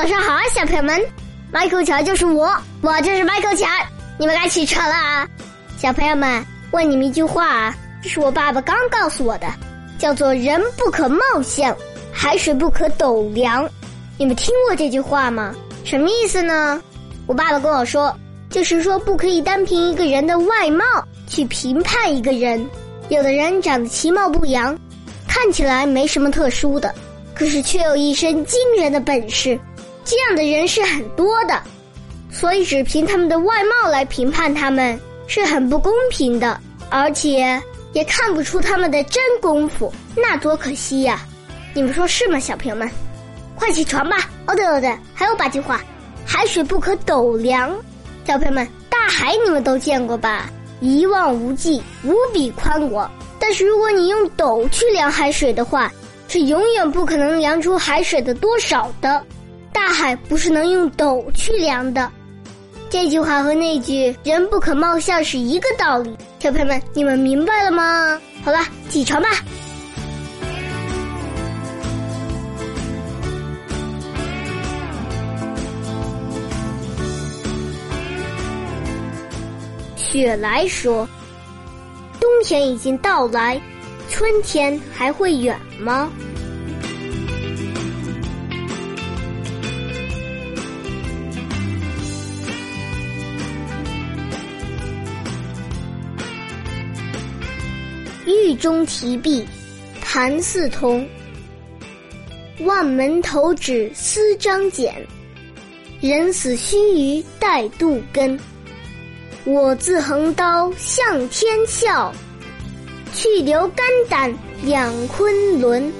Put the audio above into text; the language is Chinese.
早上好啊，小朋友们！迈克乔就是我，我就是迈克乔，你们该起床了啊！小朋友们，问你们一句话啊，这是我爸爸刚告诉我的，叫做“人不可貌相，海水不可斗量”。你们听过这句话吗？什么意思呢？我爸爸跟我说，就是说不可以单凭一个人的外貌去评判一个人。有的人长得其貌不扬，看起来没什么特殊的。可是却有一身惊人的本事，这样的人是很多的，所以只凭他们的外貌来评判他们是很不公平的，而且也看不出他们的真功夫，那多可惜呀！你们说是吗，小朋友们？快起床吧！哦对哦对，还有八句话：海水不可斗量。小朋友们，大海你们都见过吧？一望无际，无比宽广。但是如果你用斗去量海水的话，是永远不可能量出海水的多少的，大海不是能用斗去量的。这句话和那句“人不可貌相”是一个道理。小朋友们，你们明白了吗？好了，起床吧。雪来说：“冬天已经到来。”春天还会远吗？狱中提笔，谭嗣同。万门投止思张俭，人死须臾待杜根。我自横刀向天笑。去留肝胆两昆仑。